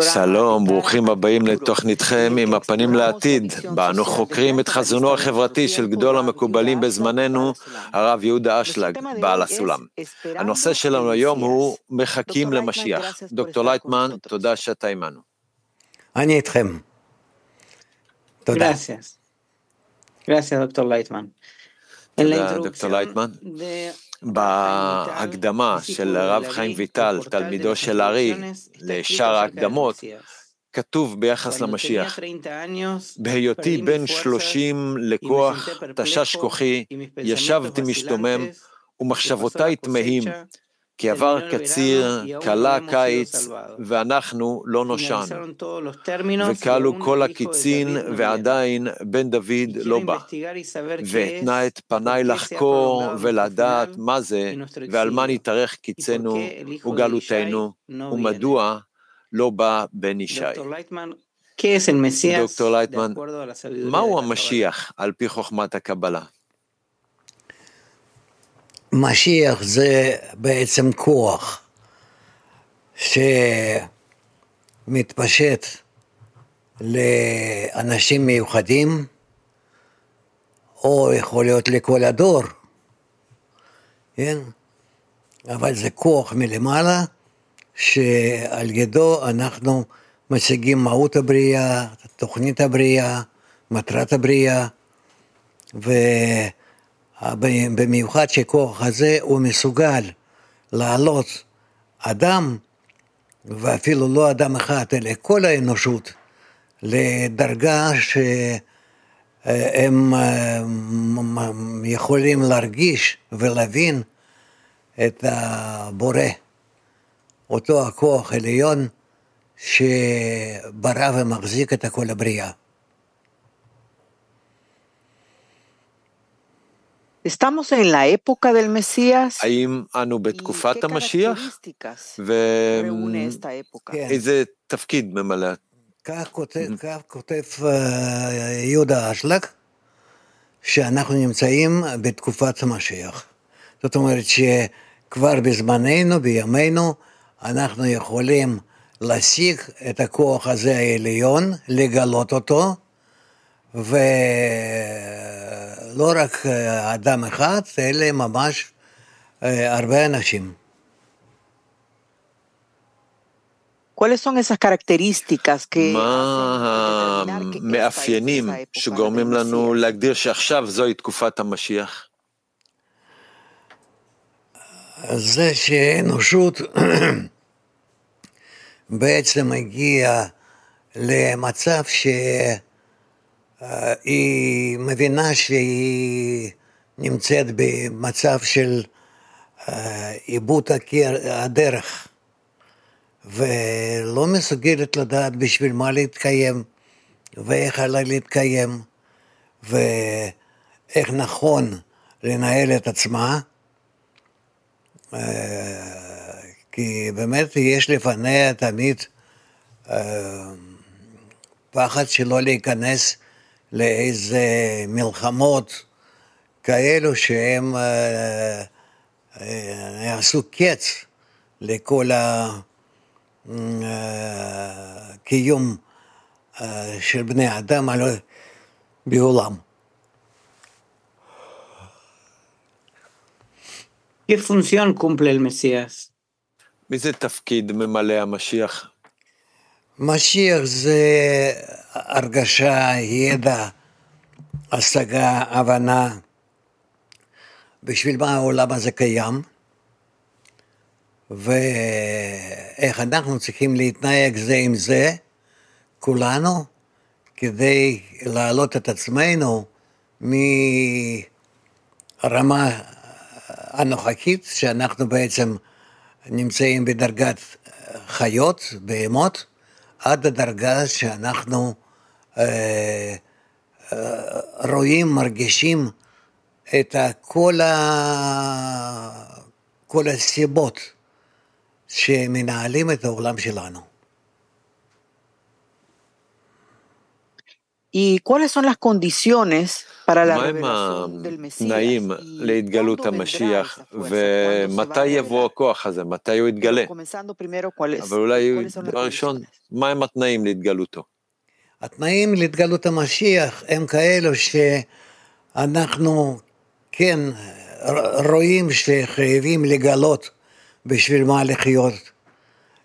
שלום, ברוכים הבאים לתוכניתכם עם הפנים לעתיד, בה אנו חוקרים את חזונו החברתי של גדול המקובלים בזמננו, הרב יהודה אשלג, בעל הסולם. הנושא שלנו היום הוא מחכים למשיח. דוקטור לייטמן, תודה שאתה עמנו. אני איתכם. תודה. דוקטור לייטמן. תודה, דוקטור לייטמן. בהקדמה של הרב חיים ויטל, תלמידו של האר"י, לשאר ההקדמות, כתוב ביחס למשיח, בהיותי בן שלושים לכוח תשש כוחי, ישבתי משתומם, ומחשבותיי תמהים, כי עבר קציר, כלה קיץ, ואנחנו לא נושענו. וכלו כל הקיצין, ועדיין בן דוד לא בא. ואתנה את פניי לחקור ולדעת מה זה, ועל מה נתארך קיצנו וגלותנו, ומדוע לא בא בן ישי. דוקטור לייטמן, מהו המשיח על פי חוכמת הקבלה? משיח זה בעצם כוח שמתפשט לאנשים מיוחדים, או יכול להיות לכל הדור, כן? אבל זה כוח מלמעלה, שעל ידו אנחנו מציגים מהות הבריאה, תוכנית הבריאה, מטרת הבריאה, ו... במיוחד שכוח הזה הוא מסוגל להעלות אדם, ואפילו לא אדם אחד, אלא כל האנושות, לדרגה שהם אה, יכולים להרגיש ולהבין את הבורא, אותו הכוח עליון שברא ומחזיק את כל הבריאה. Estamos en la época del Mesías. האם אנו בתקופת המשיח? ואיזה תפקיד ממלא? כך כותב יהודה אשלג, שאנחנו נמצאים בתקופת המשיח. זאת אומרת שכבר בזמננו, בימינו, אנחנו יכולים להשיג את הכוח הזה העליון, לגלות אותו, ו... לא רק אה, אדם אחד, אלא ממש אה, הרבה אנשים. מה המאפיינים שגורמים לנו להגדיר שעכשיו זוהי תקופת המשיח? זה שאנושות בעצם הגיעה למצב ש... היא מבינה שהיא נמצאת במצב של עיבוד הדרך, ולא מסוגלת לדעת בשביל מה להתקיים, ואיך עליי להתקיים, ואיך נכון לנהל את עצמה. כי באמת יש לפניה תמיד פחד שלא להיכנס לאיזה מלחמות כאלו שהם אה, אה, יעשו קץ לכל הקיום אה, של בני אדם בעולם. ¿Qué función cumple el Mesías? באיזה תפקיד ממלא המשיח? משיח זה הרגשה, ידע, השגה, הבנה, בשביל מה העולם הזה קיים, ואיך אנחנו צריכים להתנהג זה עם זה, כולנו, כדי להעלות את עצמנו מרמה הנוכחית, שאנחנו בעצם נמצאים בדרגת חיות, בהמות, עד הדרגה שאנחנו אה, אה, רואים, מרגישים את כל, ה... כל הסיבות שמנהלים את העולם שלנו. ¿Y cuáles son las condiciones para la revelación del Mesías? להתגלות המשיח, ומתי יבוא הכוח הזה, מתי הוא יתגלה? אבל אולי דבר ראשון, מהם התנאים להתגלותו? התנאים להתגלות המשיח הם כאלו שאנחנו כן רואים שחייבים לגלות בשביל מה לחיות,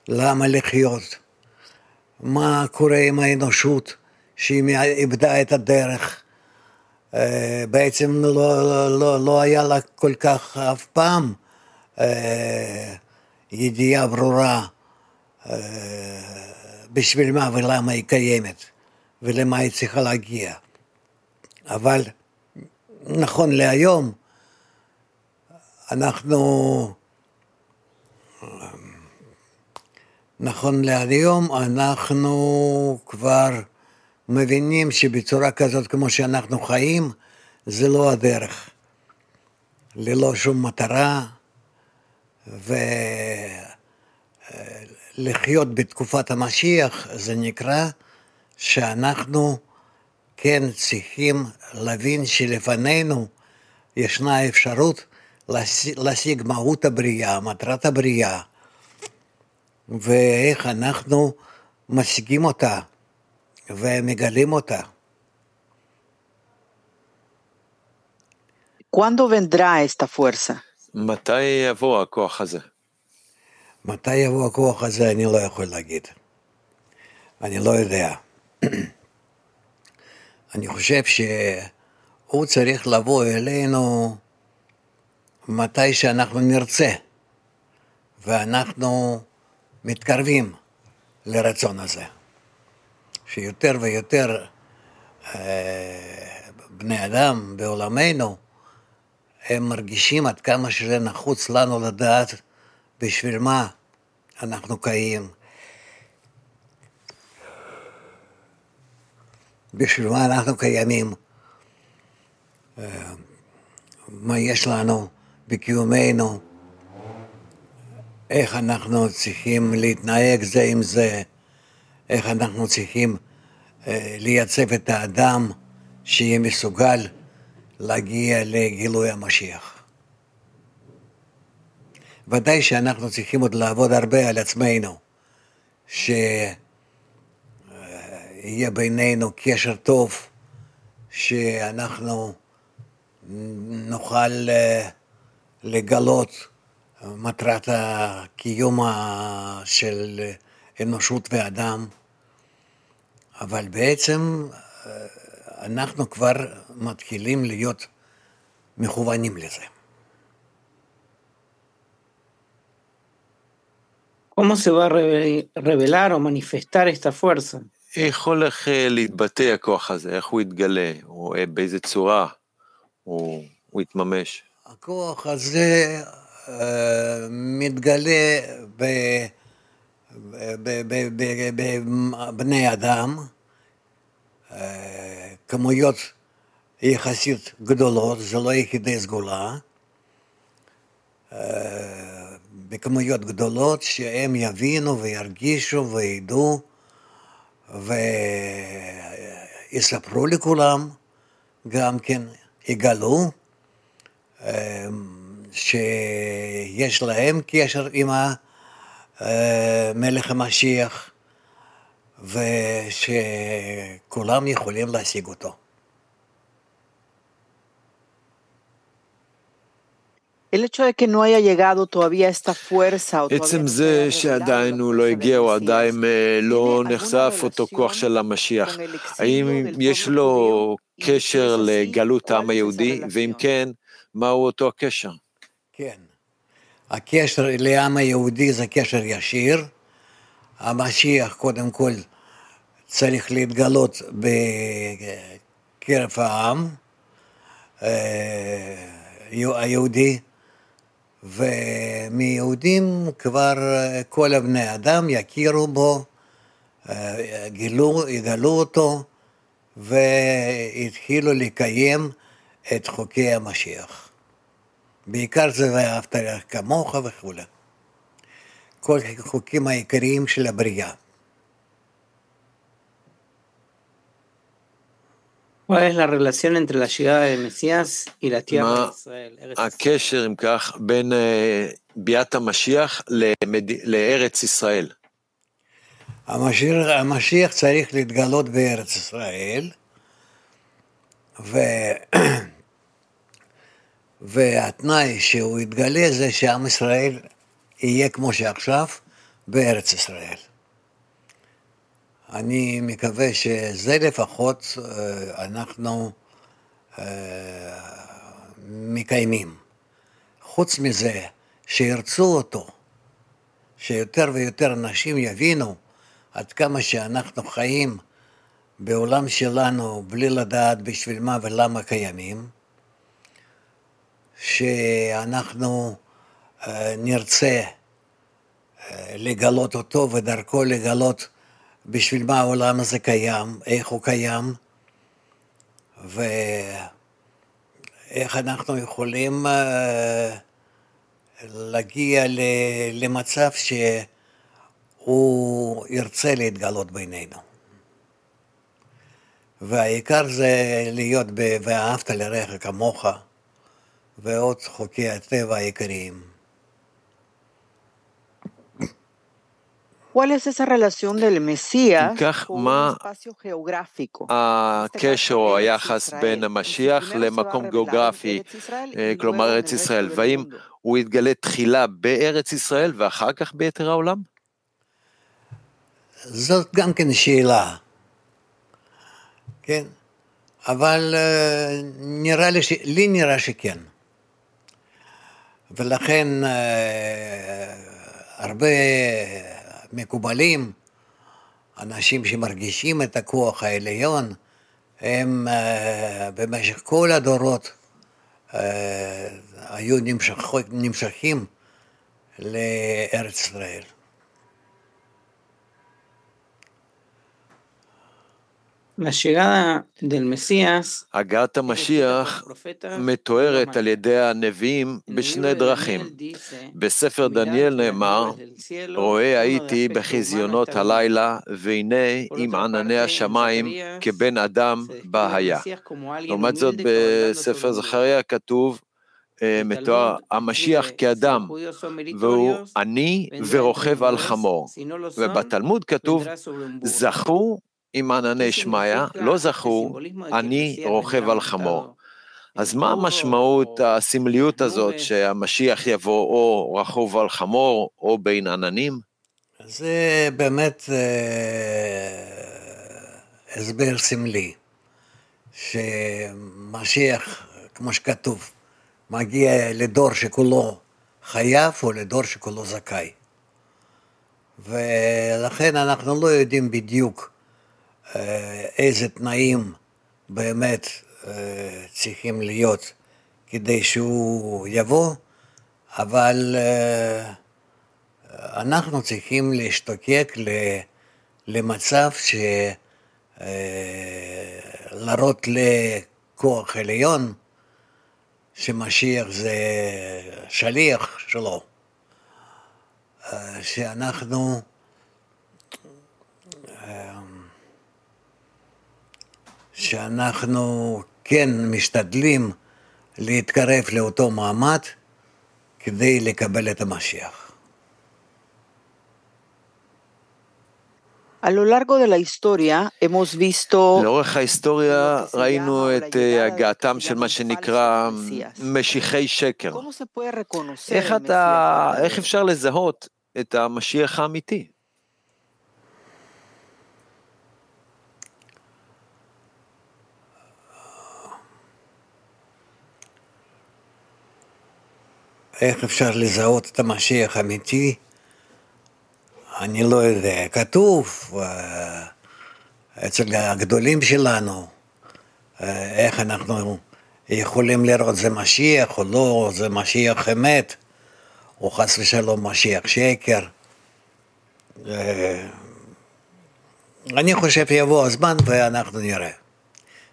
למה לחיות, מה קורה עם האנושות. שהיא איבדה את הדרך. אה, בעצם לא, לא, לא, לא היה לה כל כך אף פעם אה, ידיעה ברורה אה, בשביל מה ולמה היא קיימת ולמה היא צריכה להגיע. אבל נכון להיום, אנחנו, נכון להיום, אנחנו כבר מבינים שבצורה כזאת כמו שאנחנו חיים, זה לא הדרך. ללא שום מטרה, ולחיות בתקופת המשיח זה נקרא שאנחנו כן צריכים להבין שלפנינו ישנה אפשרות להשיג מהות הבריאה, מטרת הבריאה, ואיך אנחנו משיגים אותה. ומגלים אותה. ¿Cuándo vendrá esta fuerza? מתי יבוא הכוח הזה? מתי יבוא הכוח הזה אני לא יכול להגיד. אני לא יודע. אני חושב שהוא צריך לבוא אלינו מתי שאנחנו נרצה, ואנחנו מתקרבים לרצון הזה. שיותר ויותר אה, בני אדם בעולמנו, הם מרגישים עד כמה שזה נחוץ לנו לדעת בשביל מה אנחנו קיים. בשביל מה אנחנו קיימים, אה, מה יש לנו בקיומנו, איך אנחנו צריכים להתנהג זה עם זה. איך אנחנו צריכים אה, לייצב את האדם שיהיה מסוגל להגיע לגילוי המשיח. ודאי שאנחנו צריכים עוד לעבוד הרבה על עצמנו, שיהיה בינינו קשר טוב, שאנחנו נוכל אה, לגלות מטרת הקיום של אנושות ואדם, אבל בעצם אה, אנחנו כבר מתחילים להיות מכוונים לזה. ¿Cómo se va a revelar o manifestar esta fuerza? איך הולך אה, להתבטא הכוח הזה, איך הוא יתגלה, או אה, באיזה צורה הוא, הוא יתממש? הכוח הזה uh, מתגלה ב... בבני אדם, כמויות יחסית גדולות, זה לא יחידי סגולה, בכמויות גדולות שהם יבינו וירגישו וידעו ויספרו לכולם, גם כן יגלו אה, שיש להם קשר עם ה... מלך המשיח, ושכולם יכולים להשיג אותו. עצם זה שעדיין הוא לא הגיע, הוא עדיין לא נחשף אותו כוח של המשיח. האם יש לו קשר לגלות העם היהודי, ואם כן, מהו אותו הקשר? כן. הקשר לעם היהודי זה קשר ישיר. המשיח קודם כל צריך להתגלות בקרב העם אה, היהודי, ומיהודים כבר כל הבני אדם יכירו בו, אה, גילו, יגלו אותו, והתחילו לקיים את חוקי המשיח. בעיקר זה ואהבת לך כמוך וכולי. כל החוקים העיקריים של הבריאה. מה הקשר, אם כך, בין ביאת המשיח לארץ ישראל? המשיח צריך להתגלות בארץ ישראל, ו... והתנאי שהוא יתגלה זה שעם ישראל יהיה כמו שעכשיו בארץ ישראל. אני מקווה שזה לפחות אה, אנחנו אה, מקיימים. חוץ מזה, שירצו אותו, שיותר ויותר אנשים יבינו עד כמה שאנחנו חיים בעולם שלנו בלי לדעת בשביל מה ולמה קיימים, שאנחנו אה, נרצה לגלות אותו ודרכו לגלות בשביל מה העולם הזה קיים, איך הוא קיים, ואיך אנחנו יכולים uh, להגיע למצב שהוא ירצה להתגלות בינינו. והעיקר זה להיות ב... ואהבת לרעך כמוך, ועוד חוקי הטבע העיקריים. ¿Cuál es esa relación del Mesías con un espacio geográfico? הקשר או היחס בין המשיח למקום גיאוגרפי, כלומר ארץ ישראל, והאם הוא יתגלה תחילה בארץ ישראל ואחר כך ביתר העולם? זאת גם כן שאלה, כן, אבל נראה לי, לי נראה שכן. ולכן הרבה מקובלים, אנשים שמרגישים את הכוח העליון, הם uh, במשך כל הדורות uh, היו נמשכ... נמשכים לארץ ישראל. הגעת המשיח מתוארת על ידי הנביאים בשני דרכים. בספר דניאל נאמר, רואה הייתי בחזיונות הלילה, והנה עם ענני השמיים כבן אדם בא היה. לעומת זאת בספר זכריה כתוב, מתואר המשיח כאדם, והוא עני ורוכב על חמור. ובתלמוד כתוב, זכו עם ענני שמיא, לא זכו, אני רוכב על חמור. אז מה המשמעות, הסמליות הזאת, שהמשיח יבוא או רכוב על חמור או בין עננים? זה באמת אה, הסבר סמלי, שמשיח, כמו שכתוב, מגיע לדור שכולו חייב או לדור שכולו זכאי. ולכן אנחנו לא יודעים בדיוק איזה תנאים באמת צריכים להיות כדי שהוא יבוא, אבל אנחנו צריכים להשתוקק למצב ש... להראות לכוח עליון שמשיח זה שליח שלו, שאנחנו שאנחנו כן משתדלים להתקרב לאותו מעמד כדי לקבל את המשיח. לאורך ההיסטוריה ראינו את הגעתם של מה שנקרא משיחי שקר. איך, אתה, איך אפשר לזהות את המשיח האמיתי? איך אפשר לזהות את המשיח האמיתי? אני לא יודע. כתוב אה, אצל הגדולים שלנו, אה, איך אנחנו יכולים לראות זה משיח או לא, זה משיח אמת, או חס ושלום משיח שקר. אה, אני חושב שיבוא הזמן ואנחנו נראה.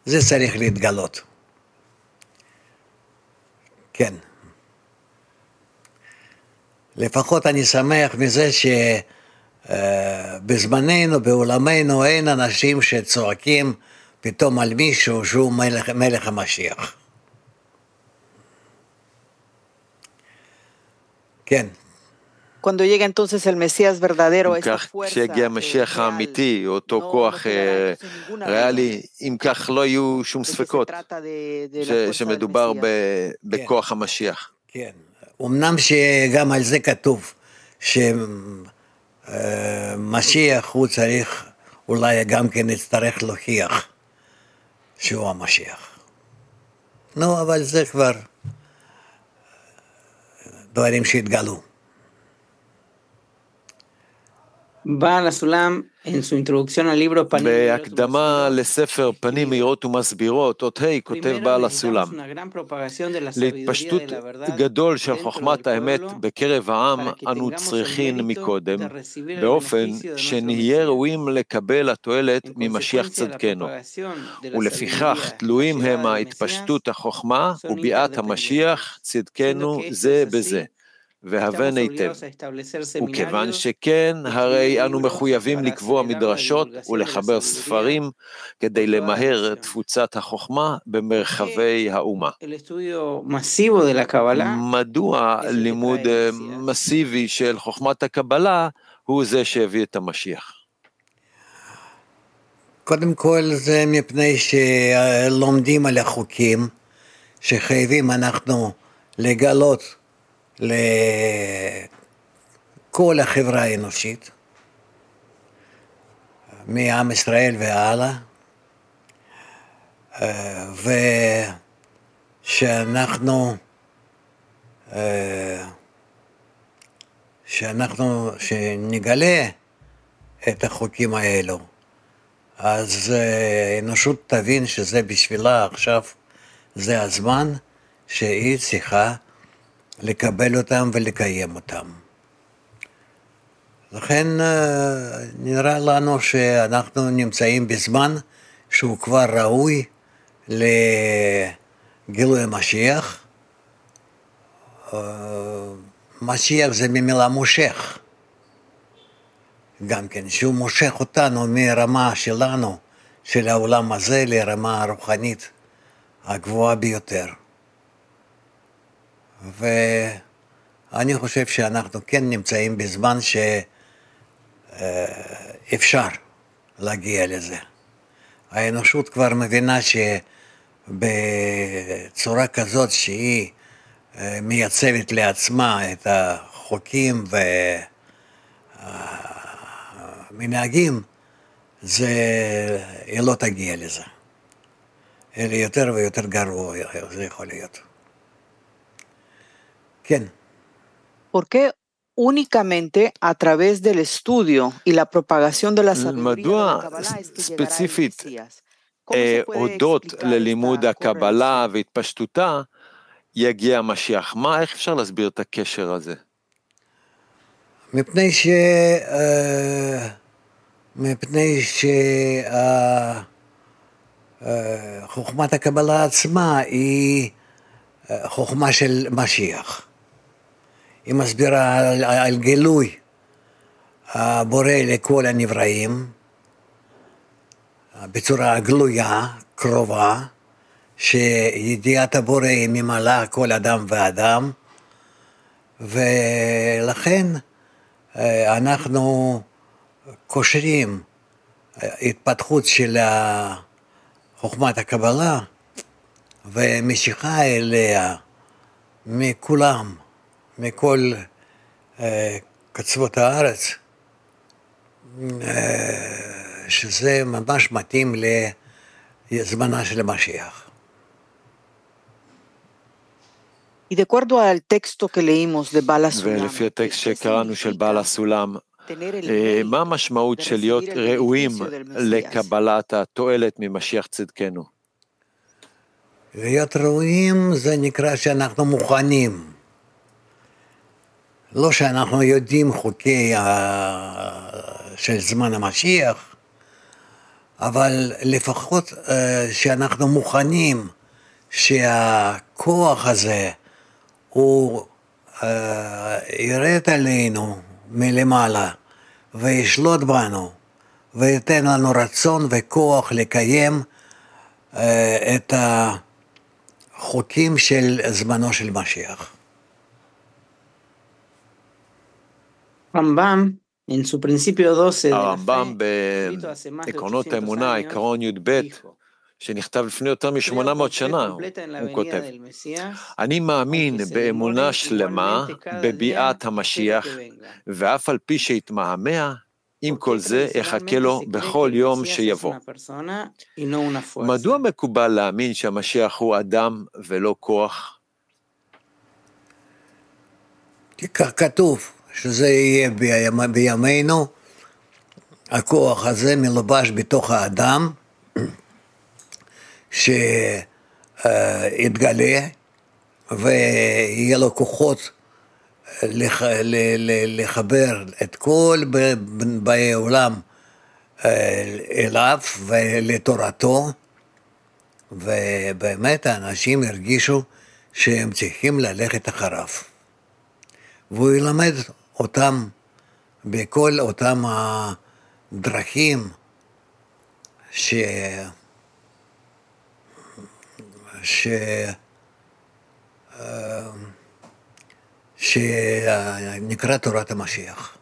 זה צריך להתגלות. כן. לפחות אני שמח מזה שבזמננו, בעולמנו, אין אנשים שצועקים פתאום על מישהו שהוא מלך, מלך המשיח. כן. Cuando llega entonces el Mesías verdadero, esta fuerza כשיגיע המשיח האמיתי, אותו כוח ריאלי, אם כך לא יהיו שום ספקות שמדובר בכוח המשיח. כן, אמנם שגם על זה כתוב, שמשיח הוא צריך, אולי גם כן יצטרך להוכיח שהוא המשיח. נו, אבל זה כבר דברים שהתגלו. בעל הסולם בהקדמה לספר פנים מאירות ומסבירות, אות ה' כותב בעל הסולם, להתפשטות גדול של חוכמת האמת בקרב העם אנו צריכים מקודם, באופן שנהיה ראויים לקבל התועלת ממשיח צדקנו, ולפיכך תלויים הם ההתפשטות החוכמה וביאת המשיח צדקנו זה בזה. והבן היטב. וכיוון שכן, הרי אנו מחויבים לקבוע מדרשות ולחבר ספרים כדי למהר תפוצת החוכמה במרחבי האומה. מדוע לימוד מסיבי של חוכמת הקבלה הוא זה שהביא את המשיח? קודם כל זה מפני שלומדים על החוקים שחייבים אנחנו לגלות לכל החברה האנושית, מעם ישראל והלאה, ושאנחנו, שאנחנו, שנגלה את החוקים האלו, אז האנושות תבין שזה בשבילה עכשיו, זה הזמן שהיא צריכה לקבל אותם ולקיים אותם. לכן אה, נראה לנו שאנחנו נמצאים בזמן שהוא כבר ראוי לגילוי המשיח. אה, משיח זה ממילה מושך, גם כן, שהוא מושך אותנו מרמה שלנו, של העולם הזה, לרמה הרוחנית הגבוהה ביותר. ואני חושב שאנחנו כן נמצאים בזמן שאפשר להגיע לזה. האנושות כבר מבינה שבצורה כזאת שהיא מייצבת לעצמה את החוקים והמנהגים, זה, היא לא תגיע לזה. אלא יותר ויותר גרוע זה יכול להיות. כן. ¿Por qué únicamente a través del estudio y la propagación de la sabiduría de la Kabbalah es que ספציפית הודות ללימוד הקבלה והתפשטותה, יגיע המשיח. מה, איך אפשר להסביר את הקשר הזה? מפני ש... מפני שחוכמת הקבלה עצמה היא חוכמה של משיח. היא מסבירה על, על גילוי הבורא לכל הנבראים בצורה גלויה, קרובה, שידיעת הבורא היא ממלאה כל אדם ואדם, ולכן אה, אנחנו קושרים התפתחות של חוכמת הקבלה ומשיכה אליה מכולם. מכל אה, קצוות הארץ, אה, שזה ממש מתאים לזמנה של המשיח. ולפי הטקסט שקראנו של בעל הסולם, אה, מה המשמעות של להיות ראויים לקבלת התועלת ממשיח צדקנו? להיות ראויים זה נקרא שאנחנו מוכנים. לא שאנחנו יודעים חוקי של זמן המשיח, אבל לפחות אה, שאנחנו מוכנים שהכוח הזה הוא אה, ירד עלינו מלמעלה וישלוט בנו וייתן לנו רצון וכוח לקיים את החוקים של זמנו של משיח. רמב"ם הרמב"ם בעקרונות האמונה, עקרון י"ב, שנכתב לפני יותר מ-800 שנה, הוא כותב, אני מאמין באמונה שלמה בביאת המשיח, ואף על פי שהתמהמה, עם כל זה אחכה לו בכל יום שיבוא. מדוע מקובל להאמין שהמשיח הוא אדם ולא כוח? כך כתוב, שזה יהיה בימינו, הכוח הזה מלובש בתוך האדם, שיתגלה ויהיה לו כוחות לח, לחבר את כל באי עולם אה, אליו ולתורתו, ובאמת האנשים הרגישו שהם צריכים ללכת אחריו. והוא ילמד אותם בכל אותם הדרכים ש... ש... שנקרא תורת המשיח.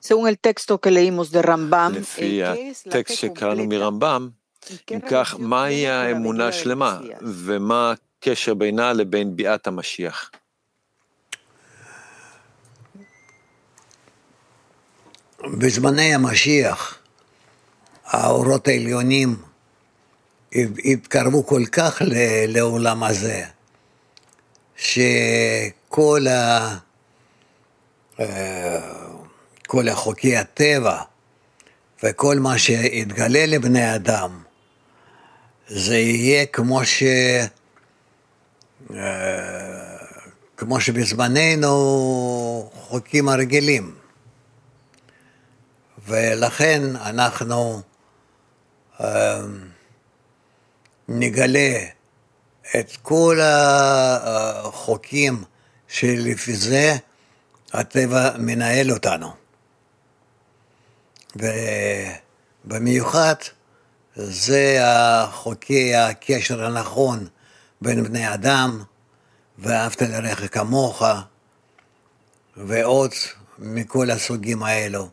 Según el texto que leímos de Rambam, לפי הטקסט שקראנו מרמב"ם, אם כך, מהי האמונה השלמה, ומה הקשר בינה לבין ביאת המשיח? בזמני המשיח, האורות העליונים התקרבו כל כך לעולם הזה, שכל ה... אה, כל החוקי הטבע וכל מה שיתגלה לבני אדם, זה יהיה כמו ש... אה, כמו שבזמננו חוקים הרגילים. ולכן אנחנו אה, נגלה את כל החוקים שלפי זה הטבע מנהל אותנו. ובמיוחד זה החוקי הקשר הנכון בין בני אדם, ואהבת לרעך כמוך, ועוד מכל הסוגים האלו,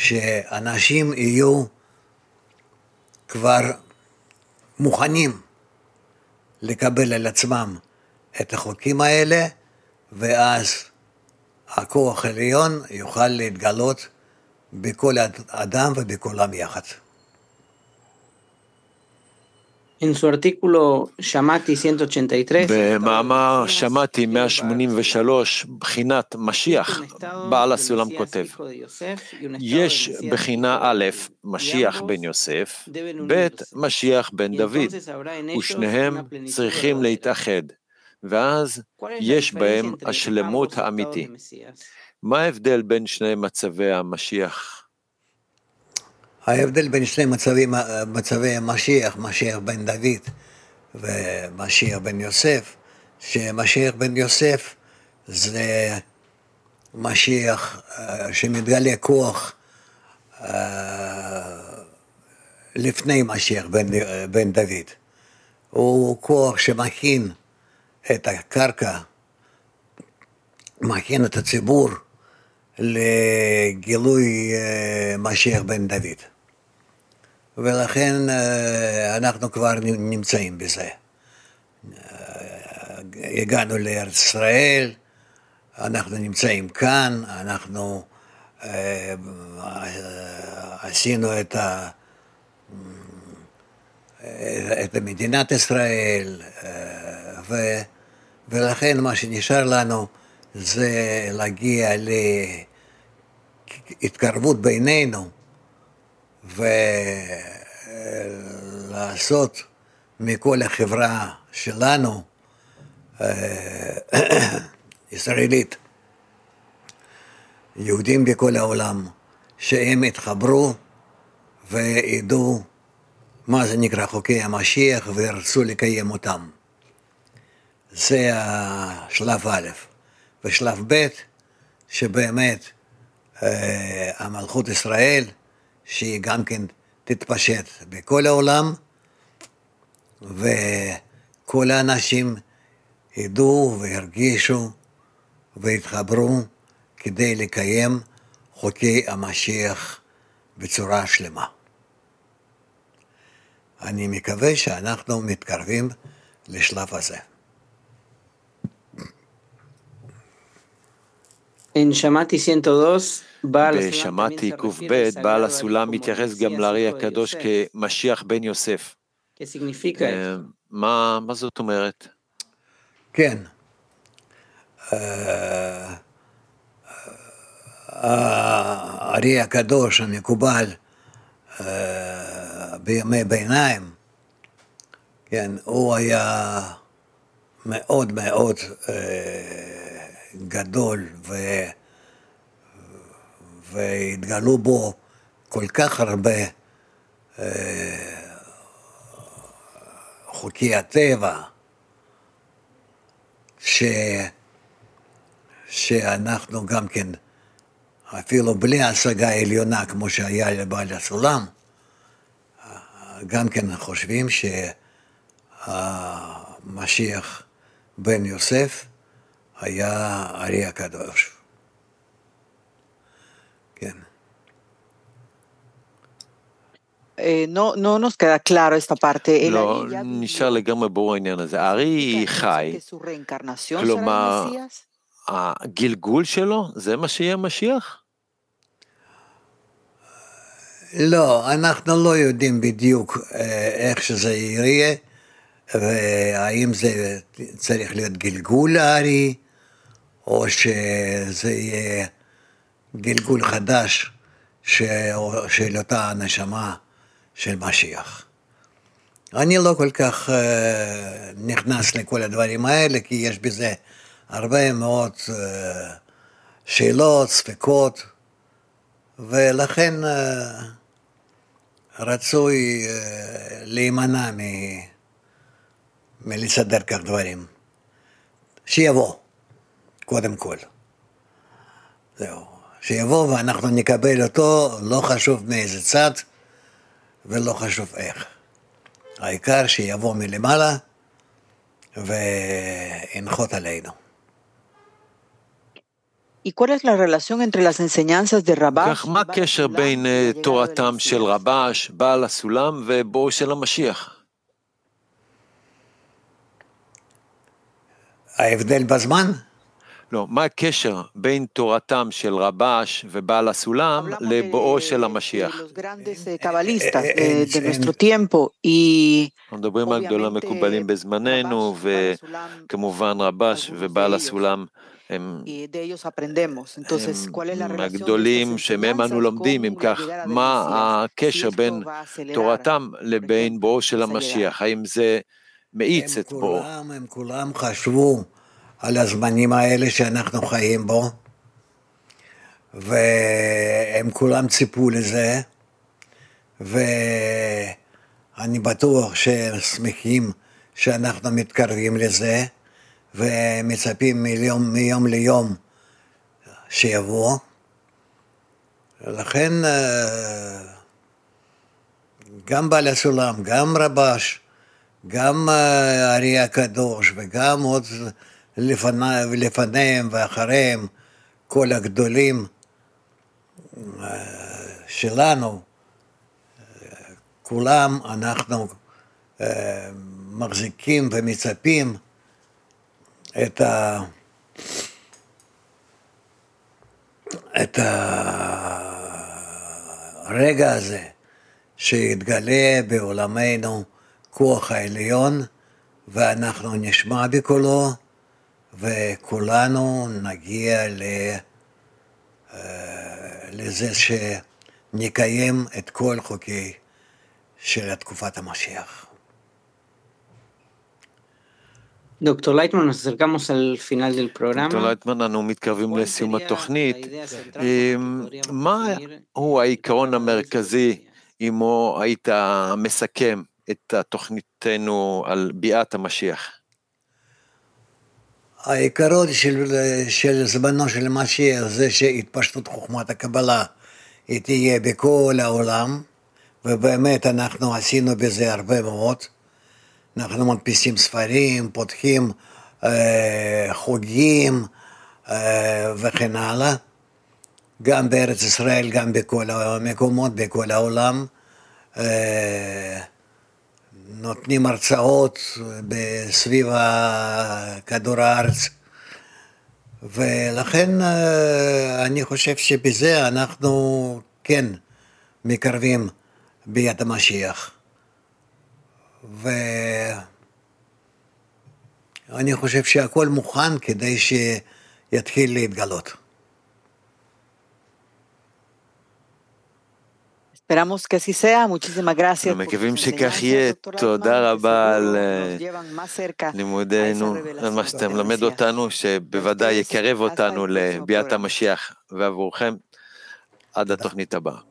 שאנשים יהיו כבר מוכנים לקבל על עצמם את החוקים האלה, ואז הכוח העליון יוכל להתגלות בכל אדם ובכולם יחד. במאמר שמעתי 183, בחינת משיח, בעל הסולם כותב, יש בחינה א', משיח בן יוסף, ב', משיח בן דוד, ושניהם צריכים להתאחד, ואז יש בהם השלמות האמיתי. מה ההבדל בין שני מצבי המשיח? ההבדל בין שני מצבים, מצבי המשיח, משיח בן דוד ומשיח בן יוסף, שמשיח בן יוסף זה משיח אה, שמתגלה כוח אה, לפני משיח בן, בן דוד. הוא כוח שמכין את הקרקע, מכין את הציבור לגילוי אה, משיח בן דוד. ולכן אה, אנחנו כבר נמצאים בזה. אה, הגענו לארץ ישראל, אנחנו נמצאים כאן, אנחנו עשינו את, ה, את מדינת ישראל, ו, ולכן מה שנשאר לנו זה להגיע להתקרבות בינינו ולעשות מכל החברה שלנו, אה, ישראלית, יהודים בכל העולם, שהם יתחברו וידעו מה זה נקרא חוקי המשיח וירצו לקיים אותם. זה השלב א'. ושלב ב', שבאמת אה, המלכות ישראל, שהיא גם כן תתפשט בכל העולם, וכל האנשים ידעו והרגישו והתחברו כדי לקיים חוקי המשיח בצורה שלמה. אני מקווה שאנחנו מתקרבים לשלב הזה. שמעתי 102, בשמעתי קב, בעל הסולם מתייחס גם לארי הקדוש כמשיח בן יוסף. אה, מה זאת אומרת? כן. אה, הארי הקדוש המקובל אה, בימי ביניים, כן, הוא היה מאוד מאוד גדול ו... והתגלו בו כל כך הרבה חוקי הטבע, ש... שאנחנו גם כן, אפילו בלי השגה עליונה כמו שהיה לבעל הסולם, גם כן חושבים שהמשיח בן יוסף היה ארי הקדוש. כן. no, no nos queda claro esta parte. לא נשאר לגמרי ברור העניין הזה. הארי חי, כלומר, הגלגול שלו, זה מה שיהיה משיח? לא, אנחנו לא יודעים בדיוק איך שזה יהיה, והאם זה צריך להיות גלגול הארי, או שזה יהיה גלגול חדש של אותה נשמה. של משיח. אני לא כל כך uh, נכנס לכל הדברים האלה, כי יש בזה הרבה מאוד uh, שאלות, ספקות, ולכן uh, רצוי להימנע מ... מלסדר כך דברים. שיבוא, קודם כל. זהו. שיבוא ואנחנו נקבל אותו, לא חשוב מאיזה צד, ולא חשוב איך. העיקר שיבוא מלמעלה וינחות עלינו. כך, מה הקשר בין אה, תורתם של רבש, בעל הסולם ובואו של המשיח? ההבדל בזמן? לא, מה הקשר בין תורתם של רבש ובעל הסולם לבואו של המשיח? אנחנו מדברים על גדולים מקובלים בזמננו, וכמובן רבש ובעל הסולם הם הגדולים שמהם אנו לומדים, אם כך, מה הקשר בין תורתם לבין בואו של המשיח? האם זה מאיץ את בואו? הם כולם חשבו על הזמנים האלה שאנחנו חיים בו, והם כולם ציפו לזה, ואני בטוח שהם שמחים שאנחנו מתקרבים לזה, ומצפים מיום, מיום ליום שיבוא. לכן גם בעל הסולם, גם רבש, גם הארי הקדוש וגם עוד לפניהם ואחריהם כל הגדולים שלנו, כולם אנחנו מחזיקים ומצפים את, ה... את הרגע הזה שיתגלה בעולמנו כוח העליון ואנחנו נשמע בקולו וכולנו נגיע ל... לזה שנקיים את כל חוקי של תקופת המשיח. דוקטור לייטמן, nos acercamos al final del programa. דוקטור לייטמן, אנו מתקרבים לסיום התוכנית. מה הוא העיקרון המרכזי, עמו היית מסכם את תוכניתנו על ביאת המשיח? העיקרון של, של זמנו של משיח זה שהתפשטות חוכמת הקבלה היא תהיה בכל העולם, ובאמת אנחנו עשינו בזה הרבה מאוד. אנחנו מדפיסים ספרים, פותחים אה, חוגים אה, וכן הלאה, גם בארץ ישראל, גם בכל המקומות, בכל העולם. אה, נותנים הרצאות סביב כדור הארץ. ולכן אה, אני חושב שבזה אנחנו כן מקרבים ביד המשיח. ואני חושב שהכל מוכן כדי שיתחיל להתגלות. אנחנו מקווים שכך יהיה. תודה רבה על לימודינו, על מה שאתה מלמד אותנו, שבוודאי יקרב אותנו לביאת המשיח, ועבורכם, עד התוכנית הבאה.